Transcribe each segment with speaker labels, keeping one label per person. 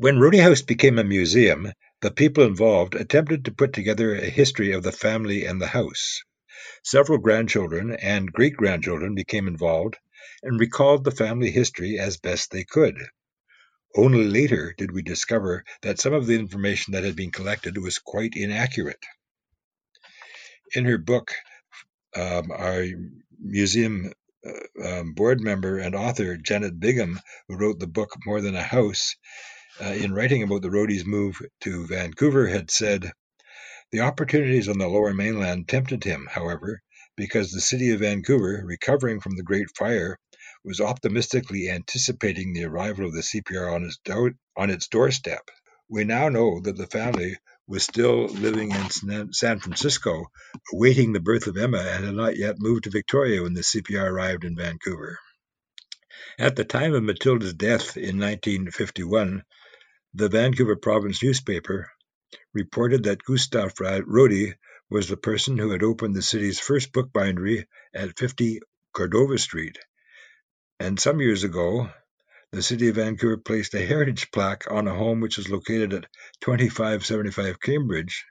Speaker 1: When Roedde House became a museum, the people involved attempted to put together a history of the family and the house. Several grandchildren and great grandchildren became involved and recalled the family history as best they could. Only later did we discover that some of the information that had been collected was quite inaccurate. In her book, um, our museum uh, um, board member and author Janet Bingham, who wrote the book More Than a House, uh, in writing about the Roeddes' move to Vancouver, had said, The opportunities on the lower mainland tempted him, however, because the city of Vancouver, recovering from the Great Fire, was optimistically anticipating the arrival of the CPR on its, do- on its doorstep. We now know that the family was still living in San Francisco, awaiting the birth of Emma, and had not yet moved to Victoria when the CPR arrived in Vancouver. At the time of Matilda's death in 1951, the Vancouver Province newspaper reported that Gustav Roedde was the person who had opened the city's first bookbindery at 50 Cordova Street. And some years ago, the city of Vancouver placed a heritage plaque on a home which is located at 2575 Cambridge,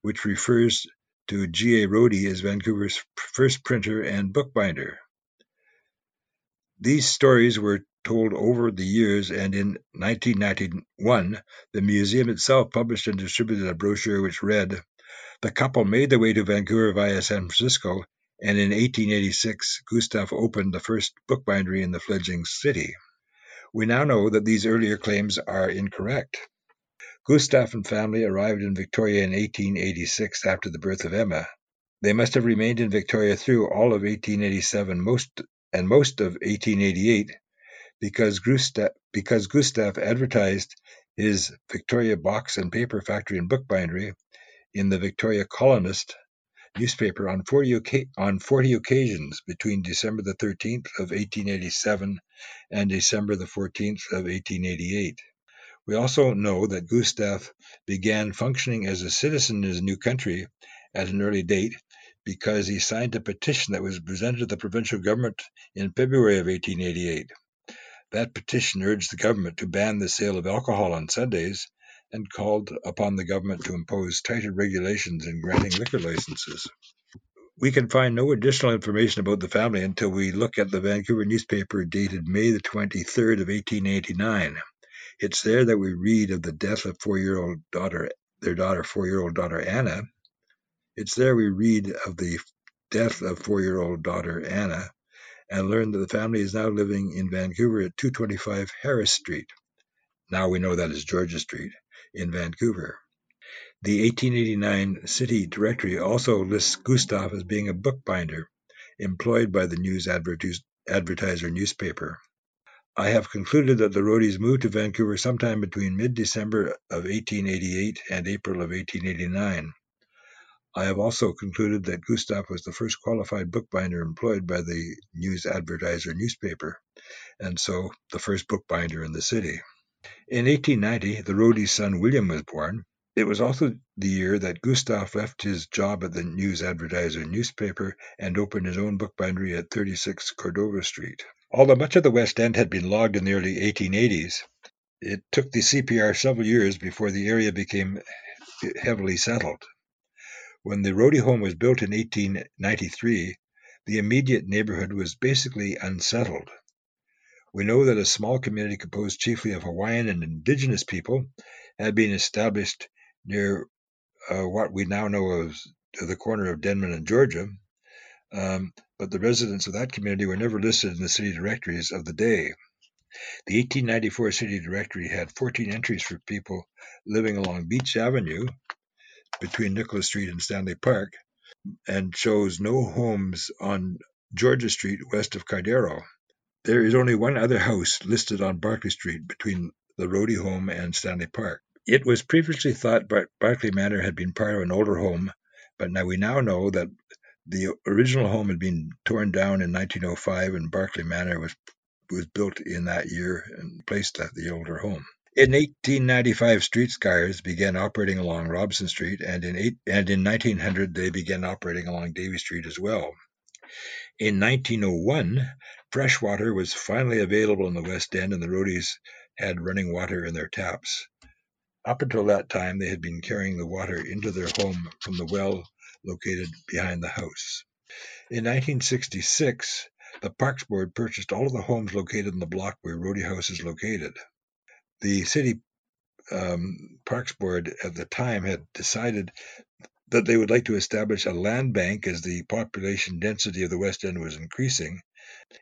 Speaker 1: which refers to G. A. Roedde as Vancouver's first printer and bookbinder. These stories were told over the years, and in 1991, the museum itself published and distributed a brochure which read, The couple made their way to Vancouver via San Francisco, and in 1886, Gustav opened the first bookbindery in the fledgling city. We now know that these earlier claims are incorrect. Gustav and family arrived in Victoria in 1886 after the birth of Emma. They must have remained in Victoria through all of 1887 most and most of 1888 because Gustav, advertised his Victoria Box and Paper Factory and Bookbindery in the Victoria Colonist newspaper on 40, on 40 occasions between December the 13th of 1887 and December the 14th of 1888. We also know that Gustav began functioning as a citizen in his new country at an early date because he signed a petition that was presented to the provincial government in February of 1888. That petition urged the government to ban the sale of alcohol on Sundays and called upon the government to impose tighter regulations in granting liquor licenses. We can find no additional information about the family until we look at the Vancouver newspaper dated May the 23rd of 1889. It's there that we read of the death of four-year-old daughter, their daughter, four-year-old daughter Anna. It's there we read of the death of four-year-old daughter Anna and learned that the family is now living in Vancouver at 225 Harris Street. Now we know that is Georgia Street in Vancouver. The 1889 city directory also lists Gustav as being a bookbinder employed by the News Advertiser newspaper. I have concluded that the Roeddes moved to Vancouver sometime between mid December of 1888 and April of 1889. I have also concluded that Gustav was the first qualified bookbinder employed by the News Advertiser newspaper, and so the first bookbinder in the city. In 1890, the Roedde's son William was born. It was also the year that Gustav left his job at the News Advertiser newspaper and opened his own bookbindery at 36 Cordova Street. Although much of the West End had been logged in the early 1880s, it took the CPR several years before the area became heavily settled. When the Roedde home was built in 1893, the immediate neighborhood was basically unsettled. We know that a small community composed chiefly of Hawaiian and indigenous people had been established near uh, what we now know as the corner of Denman and Georgia, um, but the residents of that community were never listed in the city directories of the day. The 1894 city directory had 14 entries for people living along Beach Avenue between Nicola Street and Stanley Park, and shows no homes on Georgia Street west of Cardero. There is only one other house listed on Barclay Street between the Roedde home and Stanley Park. It was previously thought Bar- Barclay Manor had been part of an older home, but now we now know that the original home had been torn down in 1905 and Barclay Manor was was built in that year and placed at the older home. In 1895, streetcars began operating along Robson Street, and in, in 1900 they began operating along Davie Street as well. In 1901, fresh water was finally available in the West End, and the Roeddes had running water in their taps. Up until that time, they had been carrying the water into their home from the well located behind the house. In 1966, the Parks Board purchased all of the homes located in the block where Roedde House is located. The city um, Parks Board at the time had decided that they would like to establish a land bank as the population density of the West End was increasing.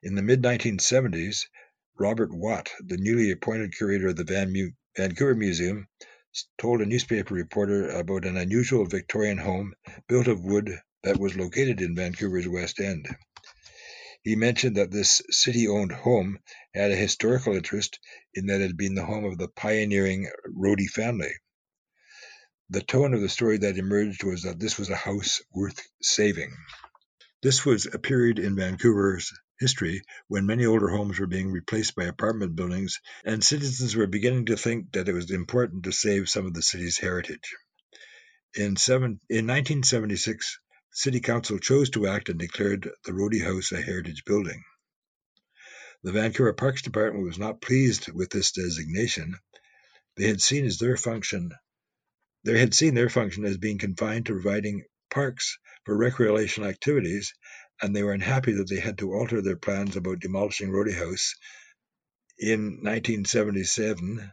Speaker 1: In the mid 1970s, Robert Watt, the newly appointed curator of the Van Mu- Vancouver Museum, told a newspaper reporter about an unusual Victorian home built of wood that was located in Vancouver's West End. He mentioned that this city owned home had a historical interest in that it had been the home of the pioneering Roedde family. The tone of the story that emerged was that this was a house worth saving. This was a period in Vancouver's history when many older homes were being replaced by apartment buildings, and citizens were beginning to think that it was important to save some of the city's heritage. In, seven, in 1976, City Council chose to act and declared the Roedde House a heritage building. The Vancouver Parks Department was not pleased with this designation. They had seen as their function they had seen their function as being confined to providing parks for recreational activities, and they were unhappy that they had to alter their plans about demolishing Roedde House. In 1977,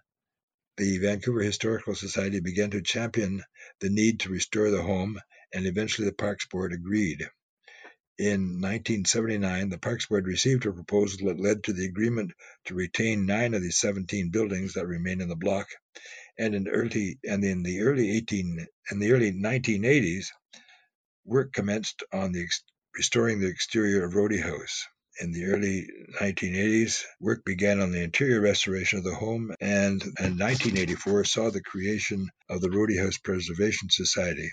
Speaker 1: the Vancouver Historical Society began to champion the need to restore the home, and eventually the Parks Board agreed. In 1979, the Parks Board received a proposal that led to the agreement to retain nine of the 17 buildings that remain in the block and in early and in the early 18 in the early 1980s, work commenced on the restoring the exterior of Roedde House. In the early 1980s, work began on the interior restoration of the home, and in 1984 saw the creation of the Roedde House Preservation Society.